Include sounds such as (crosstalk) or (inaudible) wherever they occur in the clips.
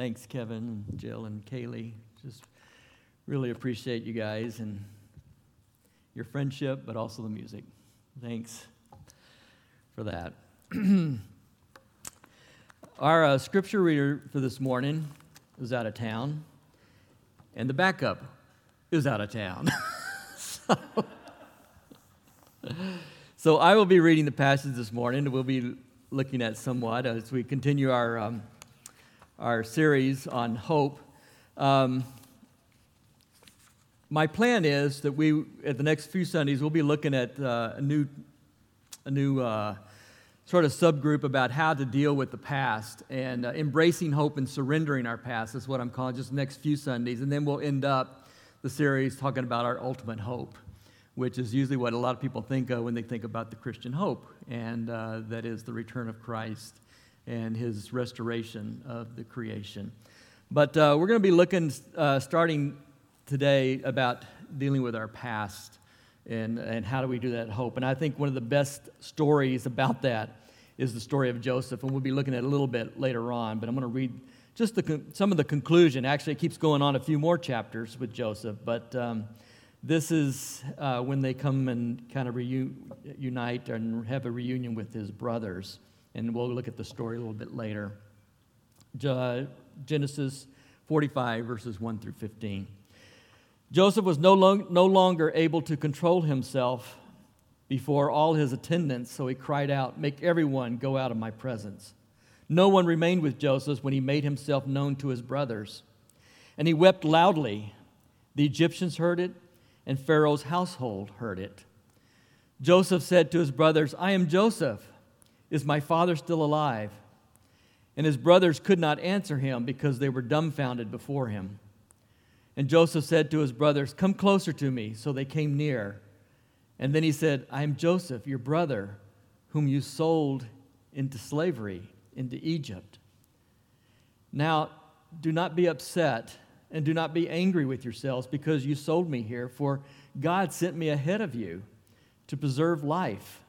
Thanks, Kevin and Jill and Kaylee. Just really appreciate you guys and your friendship, but also the music. Thanks for that. (clears throat) Our uh, scripture reader for this morning is out of town, and the backup is out of town. (laughs) so, (laughs) so, I will be reading the passage this morning. We'll be looking at somewhat as we continue our, um, our series on hope. Um, my plan is that we, at the next few Sundays, we'll be looking at uh, a new, a new uh, sort of subgroup about how to deal with the past and uh, embracing hope and surrendering our past is what I'm calling just next few Sundays. And then we'll end up the series talking about our ultimate hope, which is usually what a lot of people think of when they think about the Christian hope, and uh, that is the return of Christ and his restoration of the creation. But uh, we're going to be looking, uh, starting today, about dealing with our past and, and how do we do that hope. And I think one of the best stories about that is the story of Joseph, and we'll be looking at it a little bit later on. But I'm going to read just the, some of the conclusion. Actually, it keeps going on a few more chapters with Joseph, but um, this is uh, when they come and kind of reunite and have a reunion with his brothers. And we'll look at the story a little bit later. Genesis 45, verses 1 through 15. Joseph was no, long, no longer able to control himself before all his attendants, so he cried out, Make everyone go out of my presence. No one remained with Joseph when he made himself known to his brothers. And he wept loudly. The Egyptians heard it, and Pharaoh's household heard it. Joseph said to his brothers, I am Joseph. Is my father still alive? And his brothers could not answer him because they were dumbfounded before him. And Joseph said to his brothers, Come closer to me. So they came near. And then he said, I am Joseph, your brother, whom you sold into slavery, into Egypt. Now, do not be upset and do not be angry with yourselves because you sold me here, for God sent me ahead of you to preserve life.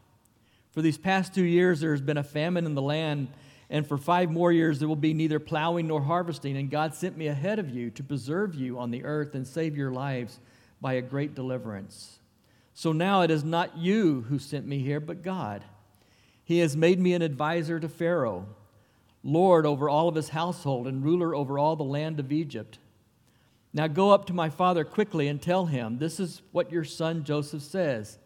For these past two years, there has been a famine in the land, and for five more years, there will be neither plowing nor harvesting. And God sent me ahead of you to preserve you on the earth and save your lives by a great deliverance. So now it is not you who sent me here, but God. He has made me an advisor to Pharaoh, Lord over all of his household, and ruler over all the land of Egypt. Now go up to my father quickly and tell him, This is what your son Joseph says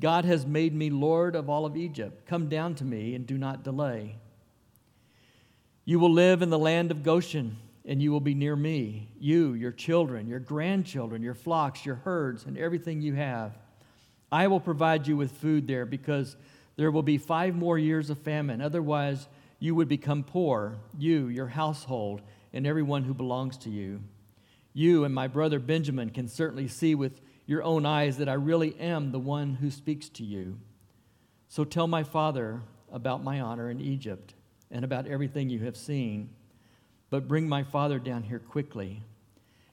God has made me Lord of all of Egypt. Come down to me and do not delay. You will live in the land of Goshen, and you will be near me, you, your children, your grandchildren, your flocks, your herds, and everything you have. I will provide you with food there because there will be five more years of famine. Otherwise, you would become poor, you, your household, and everyone who belongs to you. You and my brother Benjamin can certainly see with your own eyes that I really am the one who speaks to you. So tell my father about my honor in Egypt and about everything you have seen. But bring my father down here quickly.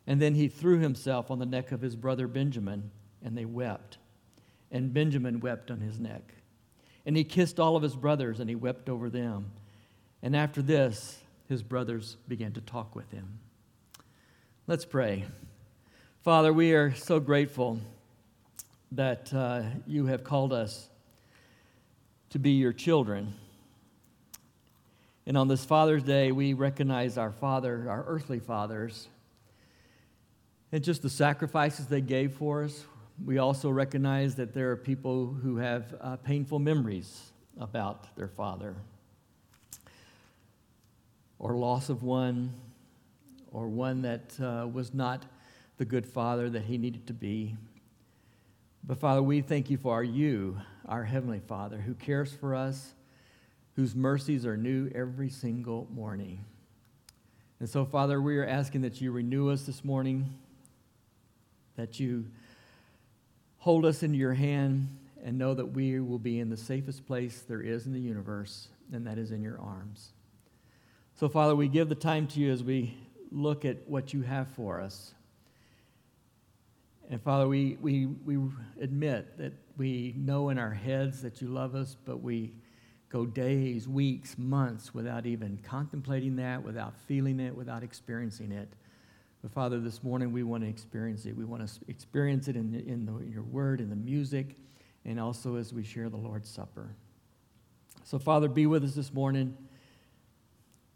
And then he threw himself on the neck of his brother Benjamin, and they wept and Benjamin wept on his neck. And he kissed all of his brothers, and he wept over them. And after this, his brothers began to talk with him. Let's pray. Father, we are so grateful that uh, you have called us to be your children. And on this Father's Day, we recognize our Father, our earthly fathers, and just the sacrifices they gave for us we also recognize that there are people who have uh, painful memories about their father, or loss of one, or one that uh, was not the good father that he needed to be. But Father, we thank you for you, our Heavenly Father, who cares for us, whose mercies are new every single morning. And so, Father, we are asking that you renew us this morning, that you hold us in your hand and know that we will be in the safest place there is in the universe, and that is in your arms. So, Father, we give the time to you as we look at what you have for us. And Father, we, we, we admit that we know in our heads that you love us, but we go days, weeks, months without even contemplating that, without feeling it, without experiencing it. But Father, this morning we want to experience it. We want to experience it in, in, the, in your word, in the music, and also as we share the Lord's Supper. So, Father, be with us this morning.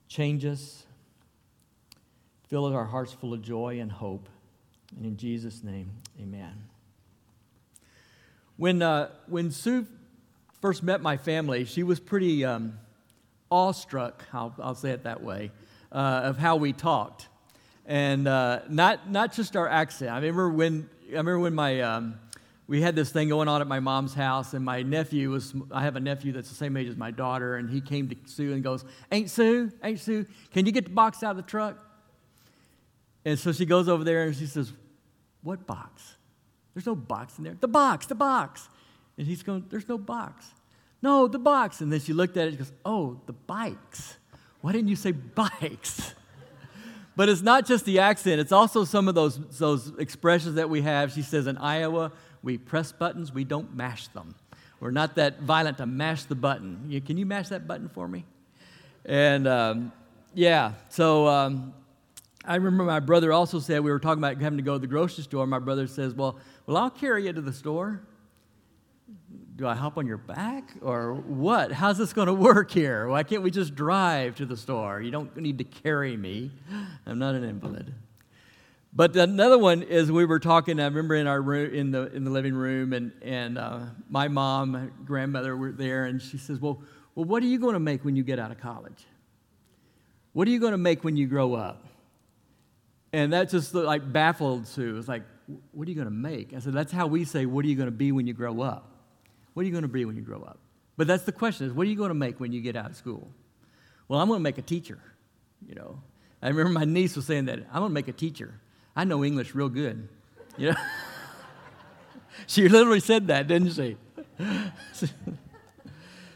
Change us. Fill our hearts full of joy and hope. And in Jesus' name, amen. When, uh, when Sue first met my family, she was pretty um, awestruck, I'll, I'll, say it that way, uh, of how we talked. And uh, not, not just our accent. I remember when, I remember when my, um, we had this thing going on at my mom's house, and my nephew was, I have a nephew that's the same age as my daughter, and he came to Sue and goes, Ain't Sue, Ain't Sue, can you get the box out of the truck? And so she goes over there and she says, What box? There's no box in there. The box, the box. And he's going, There's no box. No, the box. And then she looked at it and goes, Oh, the bikes. Why didn't you say bikes? (laughs) but it's not just the accent, it's also some of those, those expressions that we have. She says, In Iowa, we press buttons, we don't mash them. We're not that violent to mash the button. Can you mash that button for me? And um, yeah, so um, I remember my brother also said, we were talking about having to go to the grocery store. My brother says, Well, well, I'll carry you to the store. Do I hop on your back or what? How's this going to work here? Why can't we just drive to the store? You don't need to carry me. I'm not an invalid. But another one is we were talking. I remember in our room, in the in the living room, and and uh, my mom, my grandmother were there, and she says, "Well, well, what are you going to make when you get out of college? What are you going to make when you grow up?" And that just like baffled Sue. It's like, what are you going to make? I said, that's how we say, what are you going to be when you grow up? What are you going to be when you grow up? But that's the question is, what are you going to make when you get out of school? Well, I'm going to make a teacher, you know. I remember my niece was saying that, I'm going to make a teacher. I know English real good, you know. (laughs) she literally said that, didn't she? (laughs)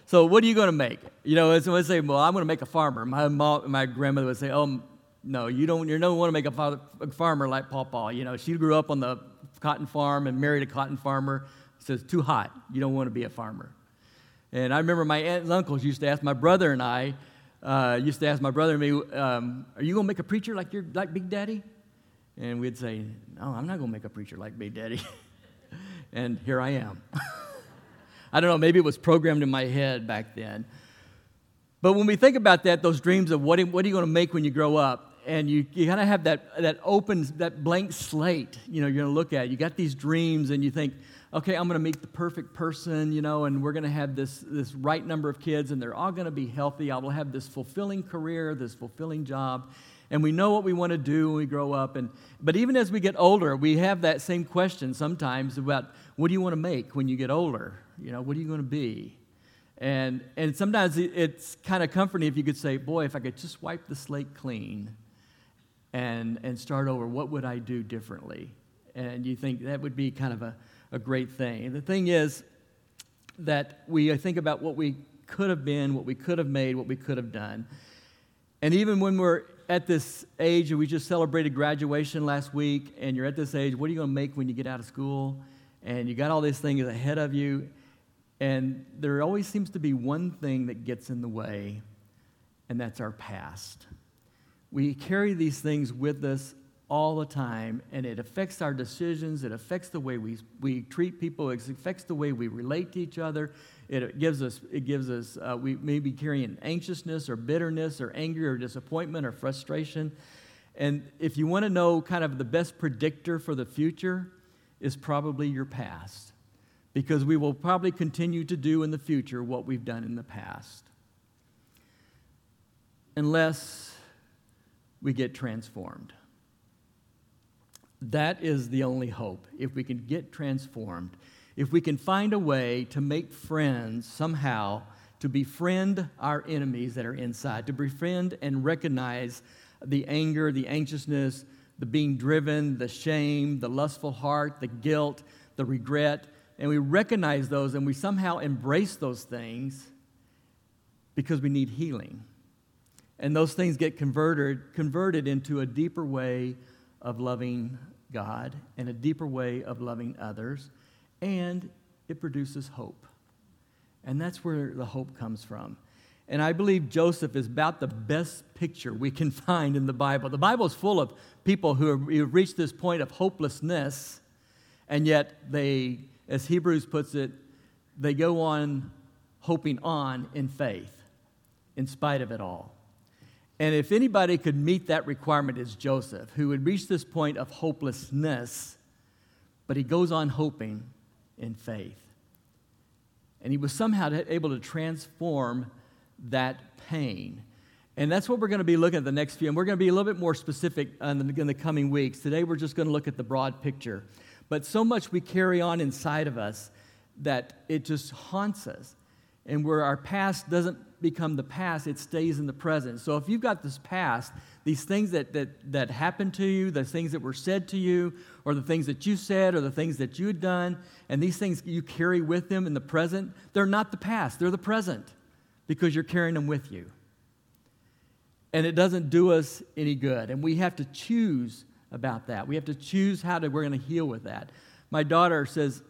so what are you going to make? You know, so I say, well, I'm going to make a farmer. My, mom, my grandmother would say, oh, no, you don't, you don't want to make a, father, a farmer like Papa. You know, she grew up on the cotton farm and married a cotton farmer. Says, too hot. You don't want to be a farmer. And I remember my aunts and uncles used to ask my brother and I, uh, used to ask my brother and me, um, are you going to make a preacher like, your, like Big Daddy? And we'd say, no, I'm not going to make a preacher like Big Daddy. (laughs) and here I am. (laughs) I don't know, maybe it was programmed in my head back then. But when we think about that, those dreams of what, what are you going to make when you grow up, and you, you kind of have that, that open, that blank slate, you know, you're to look at. You got these dreams, and you think, okay, I'm to meet the perfect person, you know, and we're to have this, this right number of kids, and they're all to be healthy. I will have this fulfilling career, this fulfilling job. And we know what we want to do when we grow up. And, but even as we get older, we have that same question sometimes about what do you want to make when you get older? You know, what are you going to be? And, and sometimes it's kind of comforting if you could say, boy, if I could just wipe the slate clean and, and start over, what would I do differently? And you think that would be kind of a, a great thing. And the thing is that we think about what we could have been, what we could have made, what we could have done. And even when we're at this age, and we just celebrated graduation last week, and you're at this age, what are you going to make when you get out of school? And you got all these things ahead of you, and there always seems to be one thing that gets in the way, and that's our past. We carry these things with us all the time, and it affects our decisions. It affects the way we, we treat people. It affects the way we relate to each other. It gives us, it gives us uh, we may be carrying anxiousness or bitterness or anger or disappointment or frustration. And if you want to know kind of the best predictor for the future, is probably your past. Because we will probably continue to do in the future what we've done in the past. Unless we get transformed. That is the only hope. If we can get transformed, if we can find a way to make friends somehow, to befriend our enemies that are inside, to befriend and recognize the anger, the anxiousness, the being driven, the shame, the lustful heart, the guilt, the regret, and we recognize those and we somehow embrace those things because we need healing and those things get converted, converted into a deeper way of loving God and a deeper way of loving others, and it produces hope. And that's where the hope comes from. And I believe Joseph is about the best picture we can (laughs) find in the Bible. The Bible is full of people who have reached this point of hopelessness, and yet they, as Hebrews puts it, they go on hoping on in faith in spite of it all. And if anybody could meet that requirement, it's Joseph, who would reach this point of hopelessness, but he goes on hoping in faith. And he was somehow able to transform that pain. And that's what we're going to be looking at the next few. And we're going to be a little bit more specific in the coming weeks. Today, we're just going to look at the broad picture. But so much we carry on inside of us that it just haunts us. And where our past doesn't become the past, it stays in the present. So if you've got this past, these things that, that, that happened to you, the things that were said to you, or the things that you said, or the things that you had done, and these things you carry with them in the present, they're not the past, they're the present because you're carrying them with you. And it doesn't do us any good. And we have to choose about that. We have to choose how to, we're going to heal with that. My daughter says,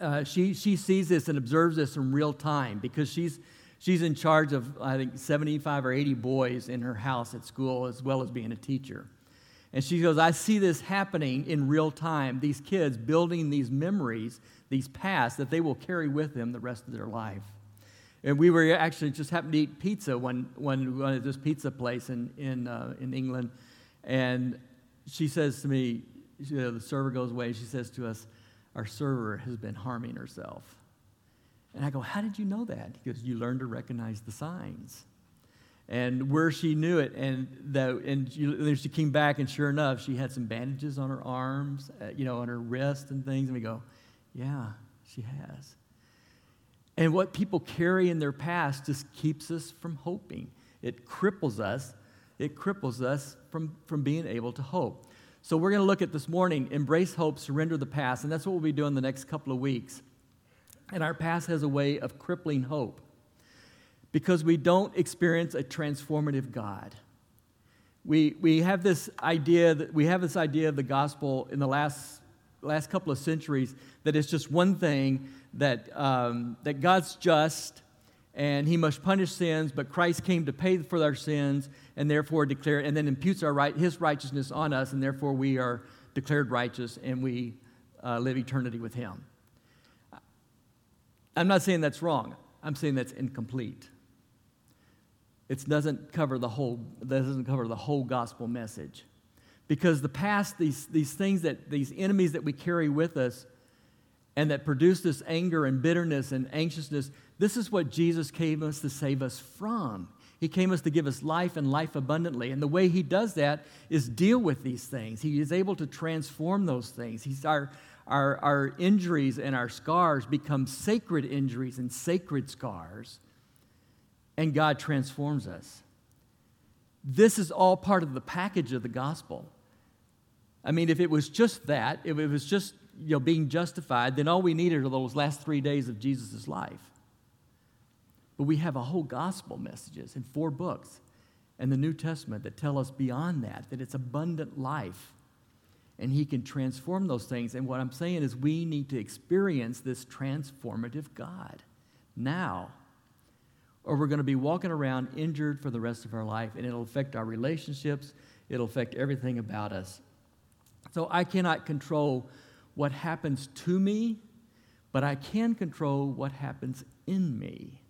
uh, she, she sees this and observes this in real time because she's, she's in charge of, I think, 75 or 80 boys in her house at school as well as being a teacher. And she goes, I see this happening in real time, these kids building these memories, these pasts that they will carry with them the rest of their life. And we were actually just happened to eat pizza one, one, one at this pizza place in, in, uh, in England. And she says to me, you know, the server goes away, she says to us, our server has been harming herself. And I go, How did you know that? He goes, You learn to recognize the signs. And where she knew it, and, the, and she, then she came back, and sure enough, she had some bandages on her arms, uh, you know, on her wrist and things. And we go, Yeah, she has. And what people carry in their past just keeps us from hoping. It cripples us. It cripples us from, from being able to hope. So we're going to look at this morning embrace hope, surrender the past. And that's what we'll be doing the next couple of weeks. And our past has a way of crippling hope because we don't experience a transformative God. We, we have this idea that we have this idea of the gospel in the last, last couple of centuries that it's just one thing that, um, that God's just and he must punish sins, but Christ came to pay for our sins and therefore declare, and then imputes our right, his righteousness on us, and therefore we are declared righteous and we uh, live eternity with him. I'm not saying that's wrong. I'm saying that's incomplete. It doesn't cover the whole, it doesn't cover the whole gospel message. Because the past, these, these things that, these enemies that we carry with us, and that produce this anger and bitterness and anxiousness, this is what Jesus came us to save us from. He came us to give us life and life abundantly. And the way he does that is deal with these things. He is able to transform those things. He's our, our, our injuries and our scars become sacred injuries and sacred scars, and God transforms us. This is all part of the package of the gospel. I mean, if it was just that, if it was just you know, being justified, then all we needed are those last three days of Jesus' life. But we have a whole gospel messages in four books and the New Testament that tell us beyond that, that it's abundant life. And he can transform those things. And what I'm saying is we need to experience this transformative God now. Or we're going to be walking around injured for the rest of our life, and it'll affect our relationships, it'll affect everything about us. So I cannot control what happens to me, but I can control what happens in me.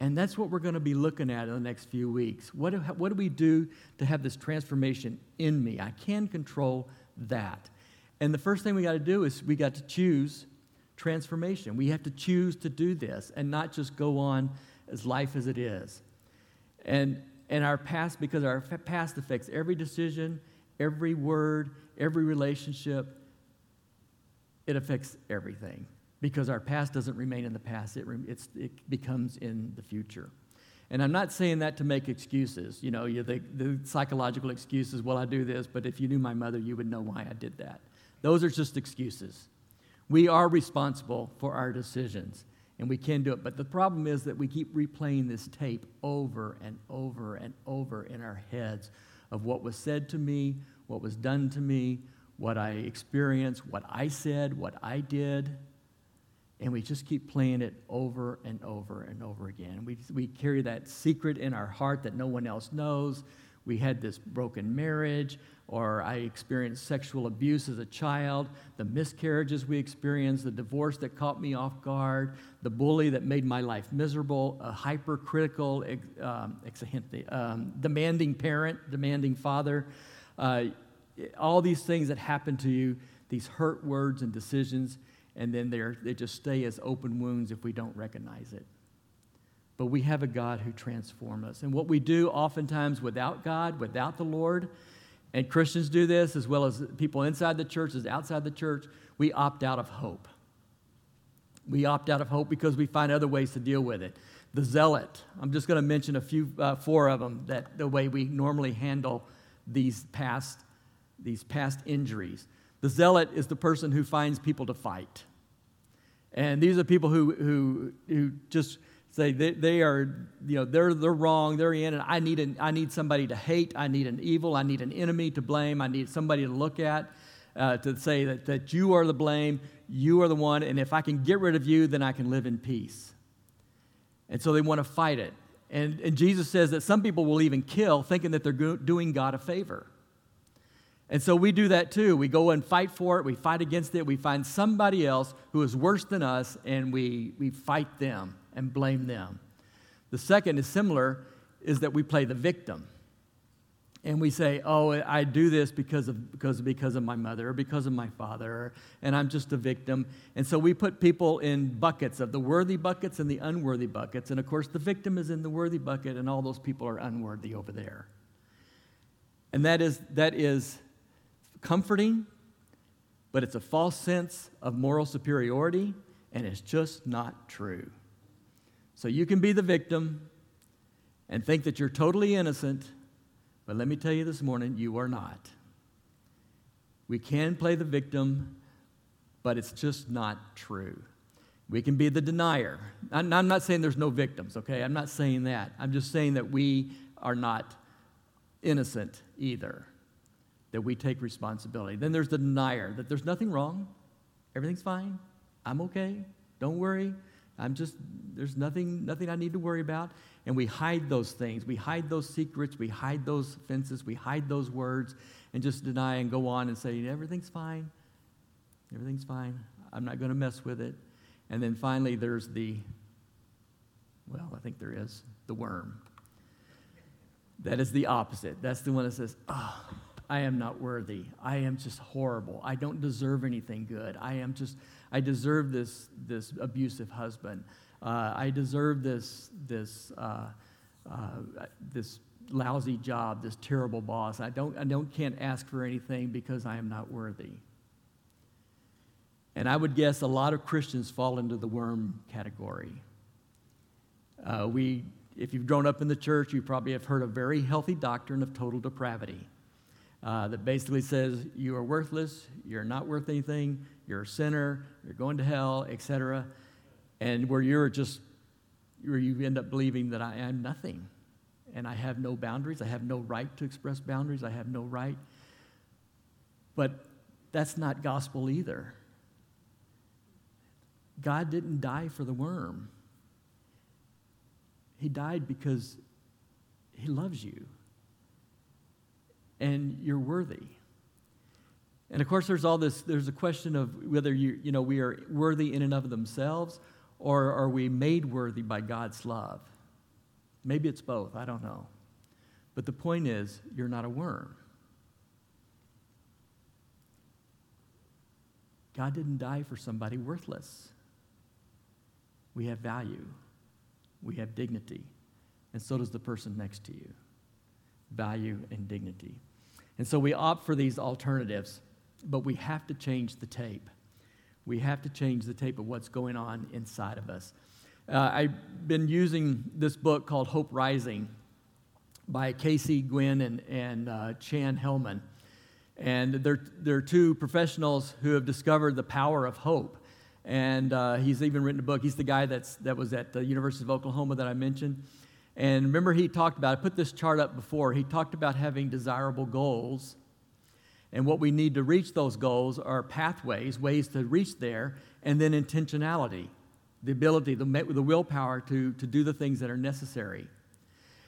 And that's what we're going to be looking at in the next few weeks. What do, what do we do to have this transformation in me? I can control that. And the first thing we got to do is we got to choose transformation. We have to choose to do this and not just go on as life as it is. And, and our past, because our past affects every decision, every word, every relationship, it affects everything because our past doesn't remain in the past, it, it becomes in the future. And I'm not saying that to make excuses. You know, the, the psychological excuses, well, I do this, but if you knew my mother, you would know why I did that. Those are just excuses. We are responsible for our decisions, and we can do it. But the problem is that we keep replaying this tape over and over and over in our heads of what was said to me, what was done to me, what I experienced, what I said, what I did. and we just keep playing it over and over and over again. We, we carry that secret in our heart that no one else knows. We had this broken marriage, or I experienced sexual abuse as a child, the miscarriages we experienced, the divorce that caught me off guard, the bully that made my life miserable, a hypercritical, um, um, demanding parent, demanding father. Uh, all these things that happen to you, these hurt words and decisions and then they just stay as open wounds if we don't recognize it. But we have a God who transforms us. And what we do oftentimes without God, without the Lord, and Christians do this as well as people inside the church as outside the church, we opt out of hope. We opt out of hope because we find other ways to deal with it. The zealot, I'm just going to mention a few, uh, four of them, that the way we normally handle these past, these past injuries. The zealot is the person who finds people to fight. And these are people who, who, who just say they, they are, you know, they're, they're wrong, they're in, and I need, an, I need somebody to hate, I need an evil, I need an enemy to blame, I need somebody to look at, uh, to say that, that you are the blame, you are the one, and if I can get rid of you, then I can live in peace. And so they want to fight it. And, and Jesus says that some people will even kill thinking that they're go- doing God a favor. And so we do that too. We go and fight for it, we fight against it, we find somebody else who is worse than us, and we, we fight them and blame them. The second is similar, is that we play the victim. And we say, oh, I do this because of, because, because of my mother or because of my father, and I'm just a victim. And so we put people in buckets of the worthy buckets and the unworthy buckets. And of course, the victim is in the worthy bucket, and all those people are unworthy over there. And that is, that is comforting, but it's a false sense of moral superiority, and it's just not true. So you can be the victim and think that you're totally innocent, but let me tell you this morning, you are not. We can play the victim, but it's just not true. We can be the denier. I'm not saying there's no victims, okay? I'm not saying that. I'm just saying that we are not innocent either that we take responsibility. Then there's the denier that there's nothing wrong, everything's fine, I'm okay, don't worry. I'm just there's nothing nothing I need to worry about. And we hide those things. We hide those secrets, we hide those offenses, we hide those words and just deny and go on and say everything's fine. Everything's fine. I'm not going to mess with it. And then finally there's the well, I think there is the worm. That is the opposite. That's the one that says, "Oh, I am not worthy. I am just horrible. I don't deserve anything good. I am just, I deserve this, this abusive husband. Uh, I deserve this, this, uh, uh, this lousy job, this terrible boss. I don't, I don't, can't ask for anything because I am not worthy. And I would guess a lot of Christians fall into the worm category. Uh, we, if you've grown up in the church, you probably have heard a very healthy doctrine of total depravity uh, that basically says you are worthless, you're not worth anything, you're a sinner, you're going to hell, etc. And where you're just, where you end up believing that I am nothing and I have no boundaries, I have no right to express boundaries, I have no right. But that's not gospel either. God didn't die for the worm. He died because he loves you and you're worthy. And of course, there's all this, there's a question of whether you, you know, we are worthy in and of themselves or are we made worthy by God's love? Maybe it's both, I don't know. But the point is, you're not a worm. God didn't die for somebody worthless. We have value, we have dignity, and so does the person next to you. Value and dignity. And so we opt for these alternatives, but we have to change the tape. We have to change the tape of what's going on inside of us. Uh, I've been using this book called Hope Rising by Casey Gwinn and, and uh, Chan Hellman. And they're, they're two professionals who have discovered the power of hope. And uh, he's even written a book. He's the guy that's, that was at the University of Oklahoma that I mentioned. And remember, he talked about, I put this chart up before, he talked about having desirable goals. And what we need to reach those goals are pathways, ways to reach there, and then intentionality, the ability, the, the willpower to, to do the things that are necessary.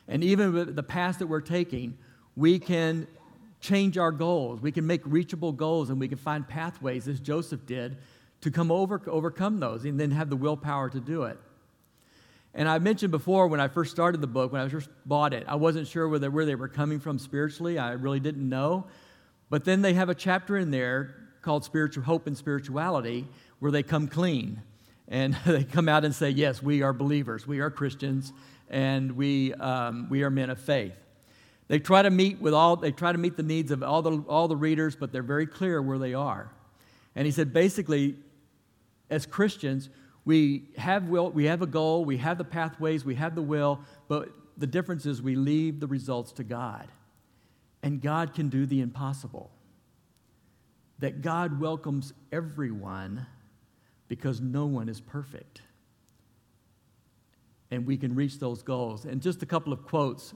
And even with the path that we're taking, we can change our goals. We can make reachable goals and we can find pathways, as Joseph did, to come over, overcome those and then have the willpower to do it. And I mentioned before when I first started the book, when I first bought it, I wasn't sure where they, where they were coming from spiritually. I really didn't know. But then they have a chapter in there called Spiritual Hope and Spirituality where they come clean. And (laughs) they come out and say, Yes, we are believers, we are Christians, and we, um, we are men of faith. They try to meet with all, they try to meet the needs of all the, all the readers, but they're very clear where they are. And he said, basically, as Christians, we have, will, we have a goal, we have the pathways, we have the will, but the difference is we leave the results to God. And God can do the impossible. That God welcomes everyone because no one is perfect. And we can reach those goals. And just a couple of quotes.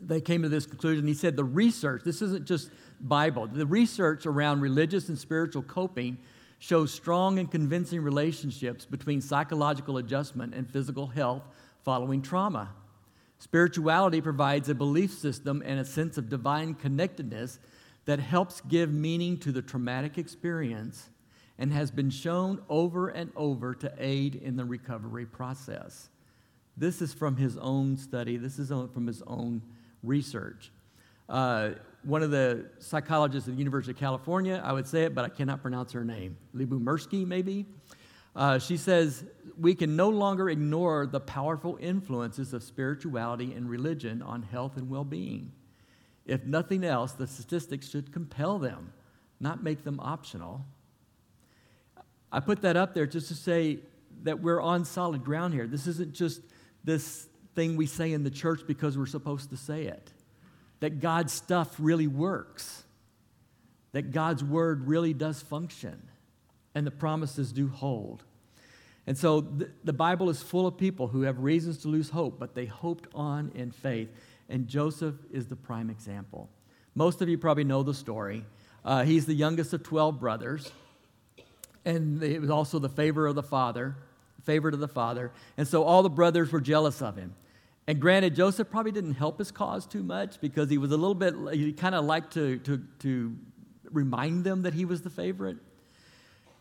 They came to this conclusion. He said, The research, this isn't just Bible, the research around religious and spiritual coping shows strong and convincing relationships between psychological adjustment and physical health following trauma. Spirituality provides a belief system and a sense of divine connectedness that helps give meaning to the traumatic experience and has been shown over and over to aid in the recovery process. This is from his own study, this is from his own research. Uh, one of the psychologists at the University of California, I would say it, but I cannot pronounce her name. Lyubomirsky, maybe? Uh, she says, We can no longer ignore the powerful influences of spirituality and religion on health and well being. If nothing else, the statistics should compel them, not make them optional. I put that up there just to say that we're on solid ground here. This isn't just this thing we say in the church because we're supposed to say it that God's stuff really works, that God's word really does function, and the promises do hold. And so the, Bible is full of people who have reasons to lose hope, but they hoped on in faith. And Joseph is the prime example. Most of you probably know the story. Uh, he's the youngest of 12 brothers, and he was also the favor of the father, favorite of the father. And so all the brothers were jealous of him. And granted, Joseph probably didn't help his cause too much because he was a little bit, he kind of liked to, to, to remind them that he was the favorite.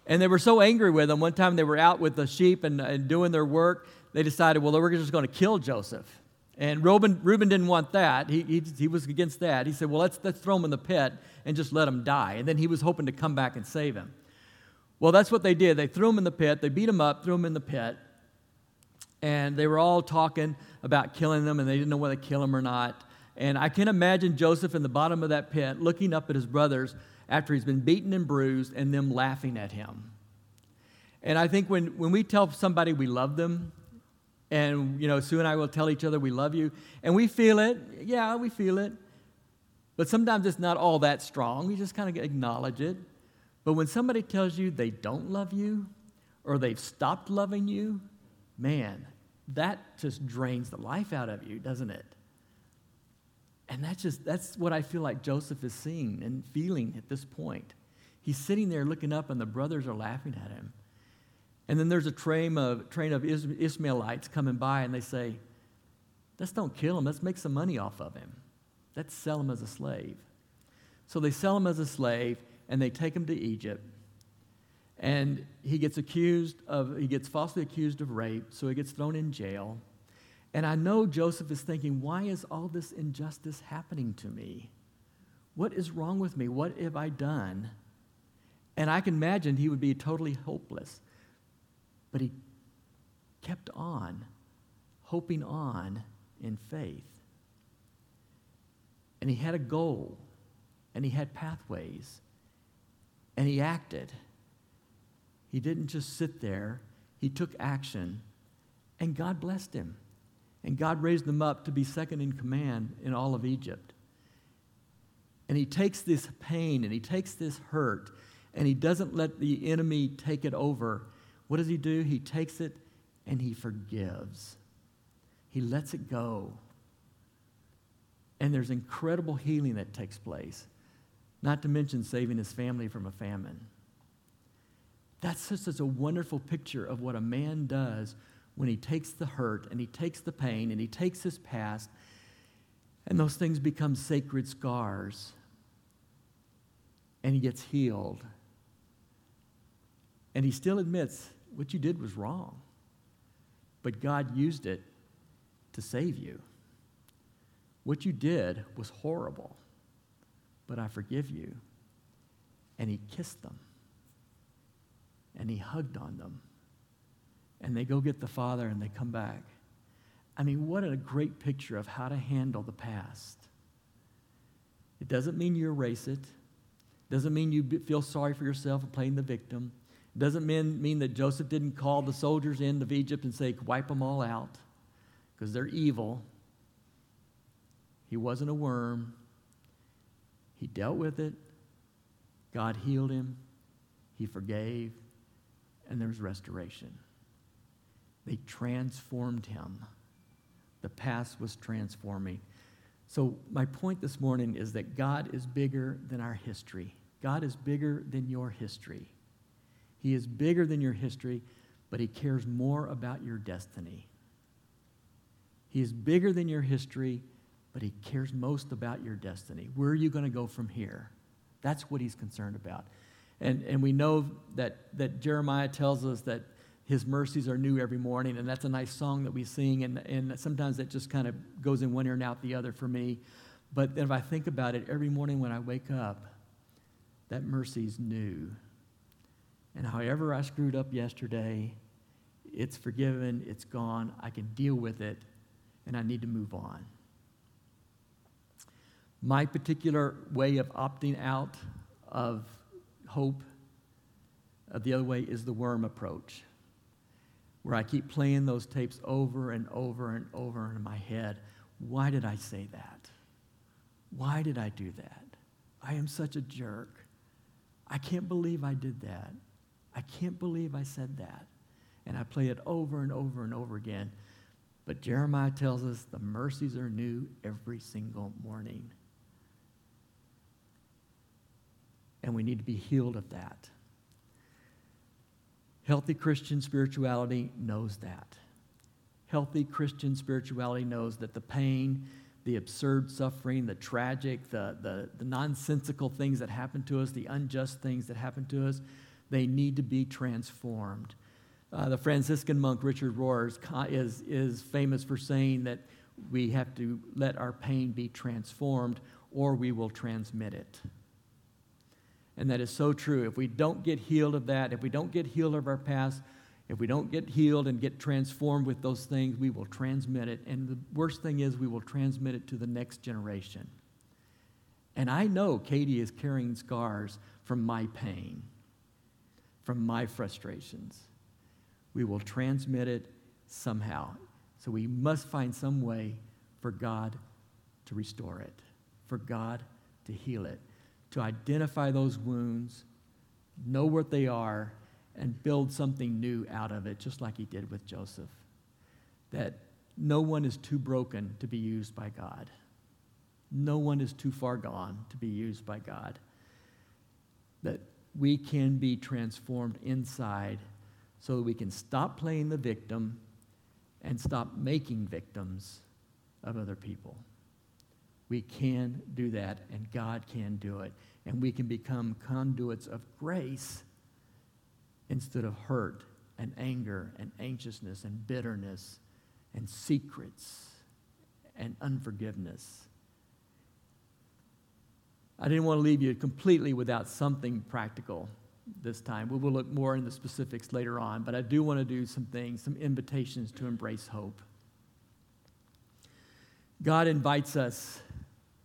And they were so angry with him. One time they were out with the sheep and, and doing their work. They decided, well, we're just going to kill Joseph. And Reuben, Reuben didn't want that. He, he, he, was against that. He said, well, let's, let's throw him in the pit and just let him die. And then he was hoping to come back and save him. Well, that's what they did. They threw him in the pit. They beat him up, threw him in the pit and they were all talking about killing them, and they didn't know whether to kill them or not. And I can imagine Joseph in the bottom of that pit looking up at his brothers after he's been beaten and bruised, and them laughing at him. And I think when, when we tell somebody we love them, and you know, Sue and I will tell each other we love you, and we feel it, yeah, we feel it. But sometimes it's not all that strong. We just kind of acknowledge it. But when somebody tells you they don't love you, or they've stopped loving you, man, that just drains the life out of you, doesn't it? And that's just that's what I feel like Joseph is seeing and feeling at this point. He's sitting there looking up, and the brothers are laughing at him. And then there's a train of, train of Ishmaelites coming by, and they say, Let's don't kill him. Let's make some money off of him. Let's sell him as a slave. So they sell him as a slave, and they take him to Egypt. And he gets accused of, he gets falsely accused of rape, so he gets thrown in jail. And I know Joseph is thinking, why is all this injustice happening to me? What is wrong with me? What have I done? And I can imagine he would be totally hopeless. But he kept on, hoping on in faith. And he had a goal, and he had pathways, and he acted. He didn't just sit there, he took action, and God blessed him. And God raised him up to be second in command in all of Egypt. And he takes this pain and he takes this hurt and he doesn't let the enemy take it over. What does he do? He takes it and he forgives. He lets it go. And there's incredible healing that takes place. not to mention saving his family from a famine. That's just such a wonderful picture of what a man does when he takes the hurt and he takes the pain and he takes his past, and those things become sacred scars, and he gets healed. And he still admits what you did was wrong, but God used it to save you. What you did was horrible, but I forgive you. And he kissed them and he hugged on them. And they go get the father and they come back. I mean, what a great picture of how to handle the past. It doesn't mean you erase it. It doesn't mean you feel sorry for yourself and playing the victim. It doesn't mean, mean that Joseph didn't call the soldiers in of Egypt and say, wipe them all out because they're evil. He wasn't a worm. He dealt with it. God healed him. He forgave and there's restoration. They transformed him. The past was transforming. So, my point this morning is that God is bigger than our history. God is bigger than your history. He is bigger than your history, but He cares more about your destiny. He is bigger than your history, but He cares most about your destiny. Where are you going to go from here? That's what He's concerned about. And, and we know that, that Jeremiah tells us that his mercies are new every morning, and that's a nice song that we sing, and, and sometimes that just kind of goes in one ear and out the other for me. But if I think about it, every morning when I wake up, that mercy's new. And however I screwed up yesterday, it's forgiven, it's gone, I can deal with it, and I need to move on. My particular way of opting out of hope. Uh, the other way is the worm approach, where I keep playing those tapes over and over and over in my head. Why did I say that? Why did I do that? I am such a jerk. I can't believe I did that. I can't believe I said that. And I play it over and over and over again. But Jeremiah tells us the mercies are new every single morning. And we need to be healed of that. Healthy Christian spirituality knows that. Healthy Christian spirituality knows that the pain, the absurd suffering, the tragic, the, the, the nonsensical things that happen to us, the unjust things that happen to us, they need to be transformed. Uh, the Franciscan monk Richard Rohr is, is famous for saying that we have to let our pain be transformed or we will transmit it. And that is so true. If we don't get healed of that, if we don't get healed of our past, if we don't get healed and get transformed with those things, we will transmit it. And the worst thing is, we will transmit it to the next generation. And I know Katie is carrying scars from my pain, from my frustrations. We will transmit it somehow. So we must find some way for God to restore it, for God to heal it to identify those wounds, know what they are, and build something new out of it, just like he did with Joseph. That no one is too broken to be used by God. No one is too far gone to be used by God. That we can be transformed inside so that we can stop playing the victim and stop making victims of other people. We can do that, and God can do it. And we can become conduits of grace instead of hurt and anger and anxiousness and bitterness and secrets and unforgiveness. I didn't want to leave you completely without something practical this time. We will look more in the specifics later on, but I do want to do some things, some invitations to embrace hope. God invites us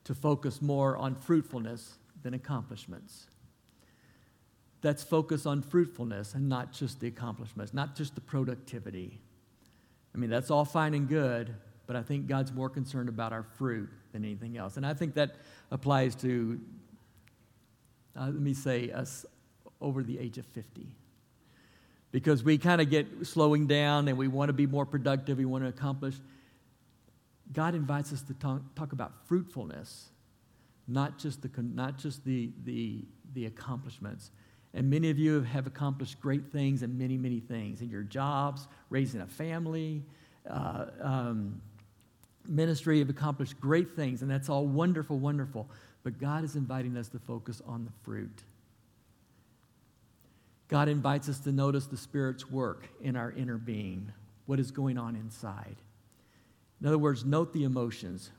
to focus more on fruitfulness than accomplishments. Let's focus on fruitfulness and not just the accomplishments, not just the productivity. I mean, that's all fine and good, but I think God's more concerned about our fruit than anything else. And I think that applies to, uh, let me say, us over the age of 50. Because we kind of get slowing down and we want to be more productive, we want to accomplish. God invites us to talk, talk about fruitfulness not just the, not just the, the, the accomplishments. And many of you have accomplished great things and many, many things in your jobs, raising a family, uh, um, ministry, have accomplished great things, and that's all wonderful, wonderful. But God is inviting us to focus on the fruit. God invites us to notice the Spirit's work in our inner being, what is going on inside. In other words, note the emotions.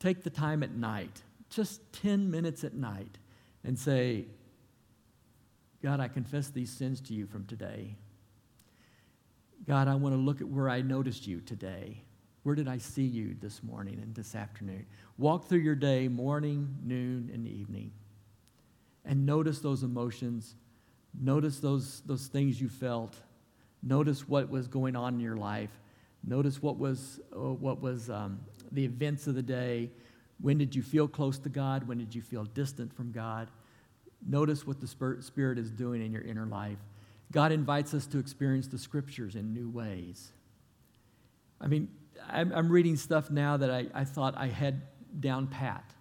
Take the time at night, just 10 minutes at night, and say, God, I confess these sins to you from today. God, I want to look at where I noticed you today. Where did I see you this morning and this afternoon? Walk through your day, morning, noon, and evening, and notice those emotions. Notice those, those things you felt. Notice what was going on in your life. Notice what was, uh, what was um, the events of the day. When did you feel close to God? When did you feel distant from God? Notice what the Spirit is doing in your inner life. God invites us to experience the scriptures in new ways. I mean, I'm, I'm reading stuff now that I, I thought I had down pat.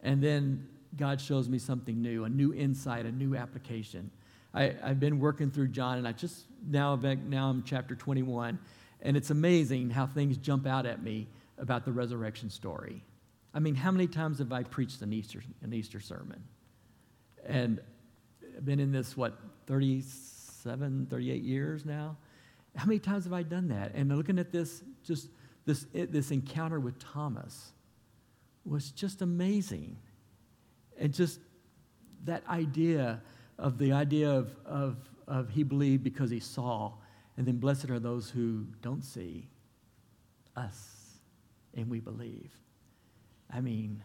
And then God shows me something new, a new insight, a new application. I, have been working through John, and I just now, now I'm chapter 21, and it's amazing how things jump out at me about the resurrection story. I mean, how many times have I preached an Easter, an Easter sermon? And I've been in this, what, 37, 38 years now? How many times have I done that? And looking at this, just this, this encounter with Thomas was just amazing. And just that idea of the idea of, of, of he believed because he saw, and then blessed are those who don't see us and we believe. I mean,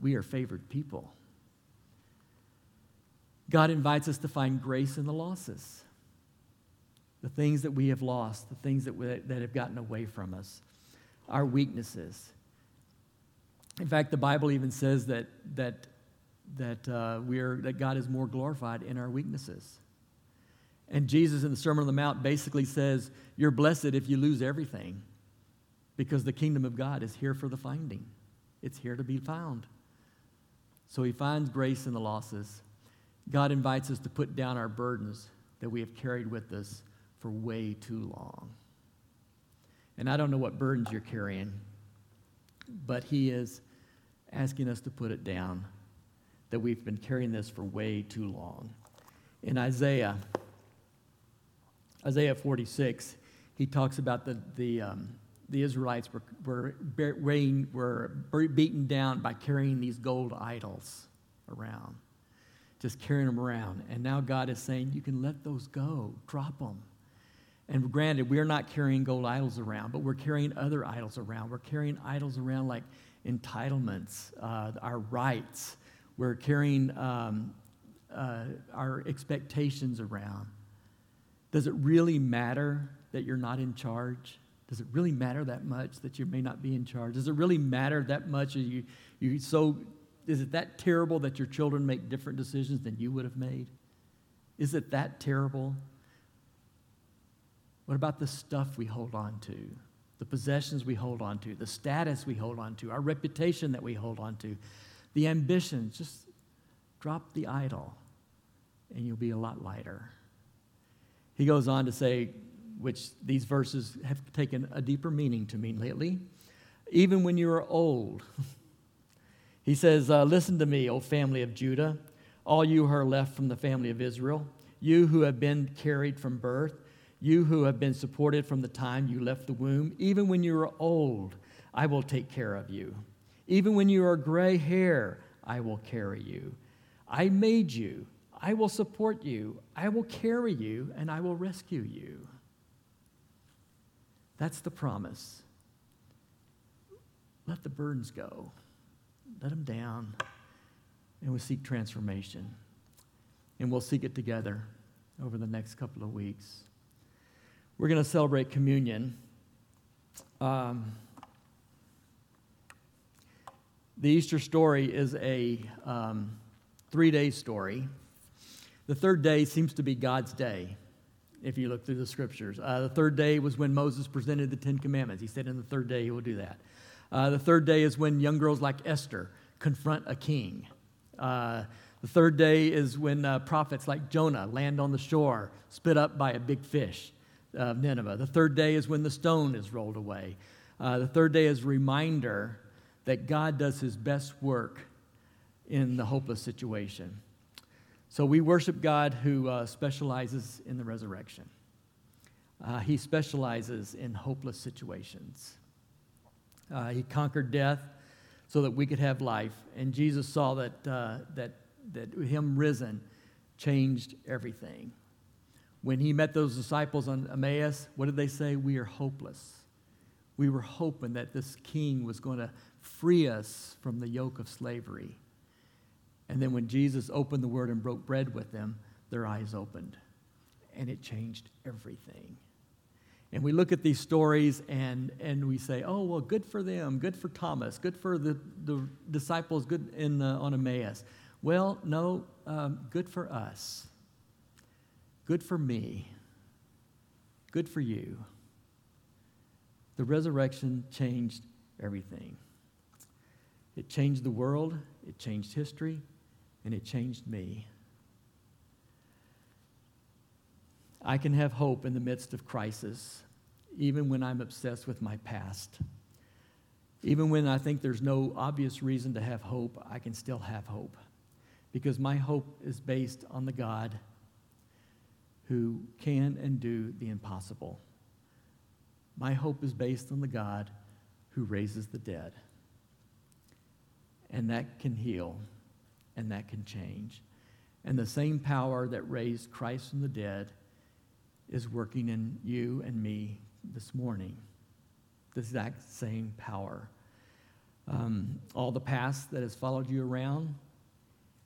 we are favored people. God invites us to find grace in the losses the things that we have lost, the things that, we, that have gotten away from us, our weaknesses. In fact, the Bible even says that, that, that, uh, we are, that God is more glorified in our weaknesses. And Jesus in the Sermon on the Mount basically says, You're blessed if you lose everything because the kingdom of God is here for the finding, it's here to be found. So he finds grace in the losses. God invites us to put down our burdens that we have carried with us for way too long. And I don't know what burdens you're carrying, but He is asking us to put it down, that we've been carrying this for way too long. In Isaiah, Isaiah 46, he talks about the, the, um, the Israelites were, were, were beaten down by carrying these gold idols around, just carrying them around. And now God is saying, you can let those go, drop them. And granted, we are not carrying gold idols around, but we're carrying other idols around. We're carrying idols around like entitlements, uh, our rights. We're carrying um, uh, our expectations around. Does it really matter that you're not in charge? Does it really matter that much that you may not be in charge? Does it really matter that much? Are you, you so, is it that terrible that your children make different decisions than you would have made? Is it that terrible? What about the stuff we hold on to? The possessions we hold on to, the status we hold on to, our reputation that we hold on to, the ambitions. Just drop the idol and you'll be a lot lighter. He goes on to say, which these verses have taken a deeper meaning to me lately, even when you are old. (laughs) he says, uh, Listen to me, O family of Judah, all you who are left from the family of Israel, you who have been carried from birth you who have been supported from the time you left the womb, even when you are old, I will take care of you. Even when you are gray hair, I will carry you. I made you. I will support you. I will carry you, and I will rescue you. That's the promise. Let the burdens go, let them down, and we'll seek transformation. And we'll seek it together over the next couple of weeks. We're going to celebrate communion. Um, the Easter story is a um, three day story. The third day seems to be God's day, if you look through the scriptures. Uh, the third day was when Moses presented the Ten Commandments. He said in the third day he will do that. Uh, the third day is when young girls like Esther confront a king. Uh, the third day is when uh, prophets like Jonah land on the shore, spit up by a big fish of Nineveh. The third day is when the stone is rolled away. Uh, the third day is a reminder that God does his best work in the hopeless situation. So we worship God who uh, specializes in the resurrection. Uh, he specializes in hopeless situations. Uh, he conquered death so that we could have life. And Jesus saw that, uh, that, that Him risen changed everything. When He met those disciples on Emmaus, what did they say? We are hopeless. We were hoping that this king was going to free us from the yoke of slavery. And then when Jesus opened the word and broke bread with them, their eyes opened. And it changed everything. And we look at these stories and, and we say, oh, well, good for them, good for Thomas, good for the, the disciples, good in, uh, on Emmaus. Well, no, um, good for us, good for me, good for you. The resurrection changed everything. It changed the world, it changed history, and it changed me. I can have hope in the midst of crisis, even when I'm obsessed with my past. Even when I think there's no obvious reason to have hope, I can still have hope because my hope is based on the God who can and do the impossible. My hope is based on the God who raises the dead. And that can heal and that can change. And the same power that raised Christ from the dead is working in you and me this morning. The exact same power. Um, all the past that has followed you around,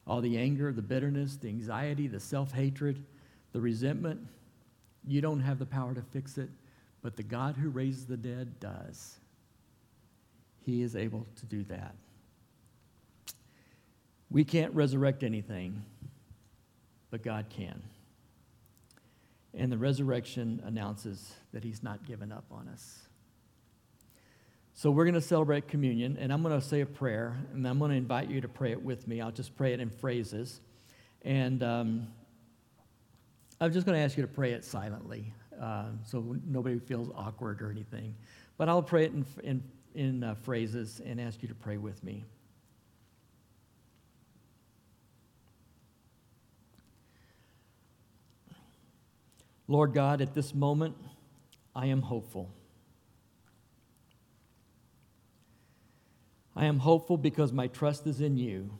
all the anger, the bitterness, the anxiety, the self hatred, the resentment, you don't have the power to fix it, but the God who raises the dead does. He is able to do that. We can't resurrect anything, but God can. And the resurrection announces that he's not given up on us. So we're going to celebrate communion, and I'm going to say a prayer, and I'm going to invite you to pray it with me. I'll just pray it in phrases. And um, I'm just going to ask you to pray it silently uh, so nobody feels awkward or anything. But I'll pray it in, in, in uh, phrases and ask you to pray with me. Lord God, at this moment, I am hopeful. I am hopeful because my trust is in you.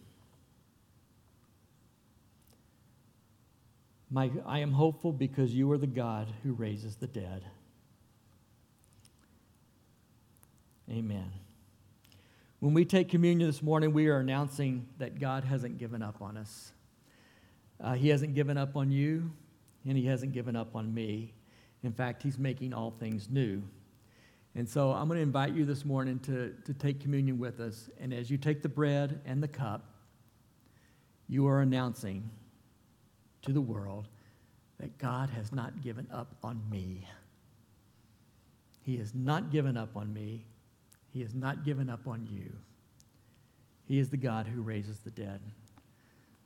My, I am hopeful because you are the God who raises the dead. Amen. When we take communion this morning, we are announcing that God hasn't given up on us. Uh, he hasn't given up on you and He hasn't given up on me. In fact, He's making all things new. And so I'm going to invite you this morning to, to take communion with us. And as you take the bread and the cup, you are announcing to the world that God has not given up on me. He has not given up on me. He has not given up on you. He is the God who raises the dead.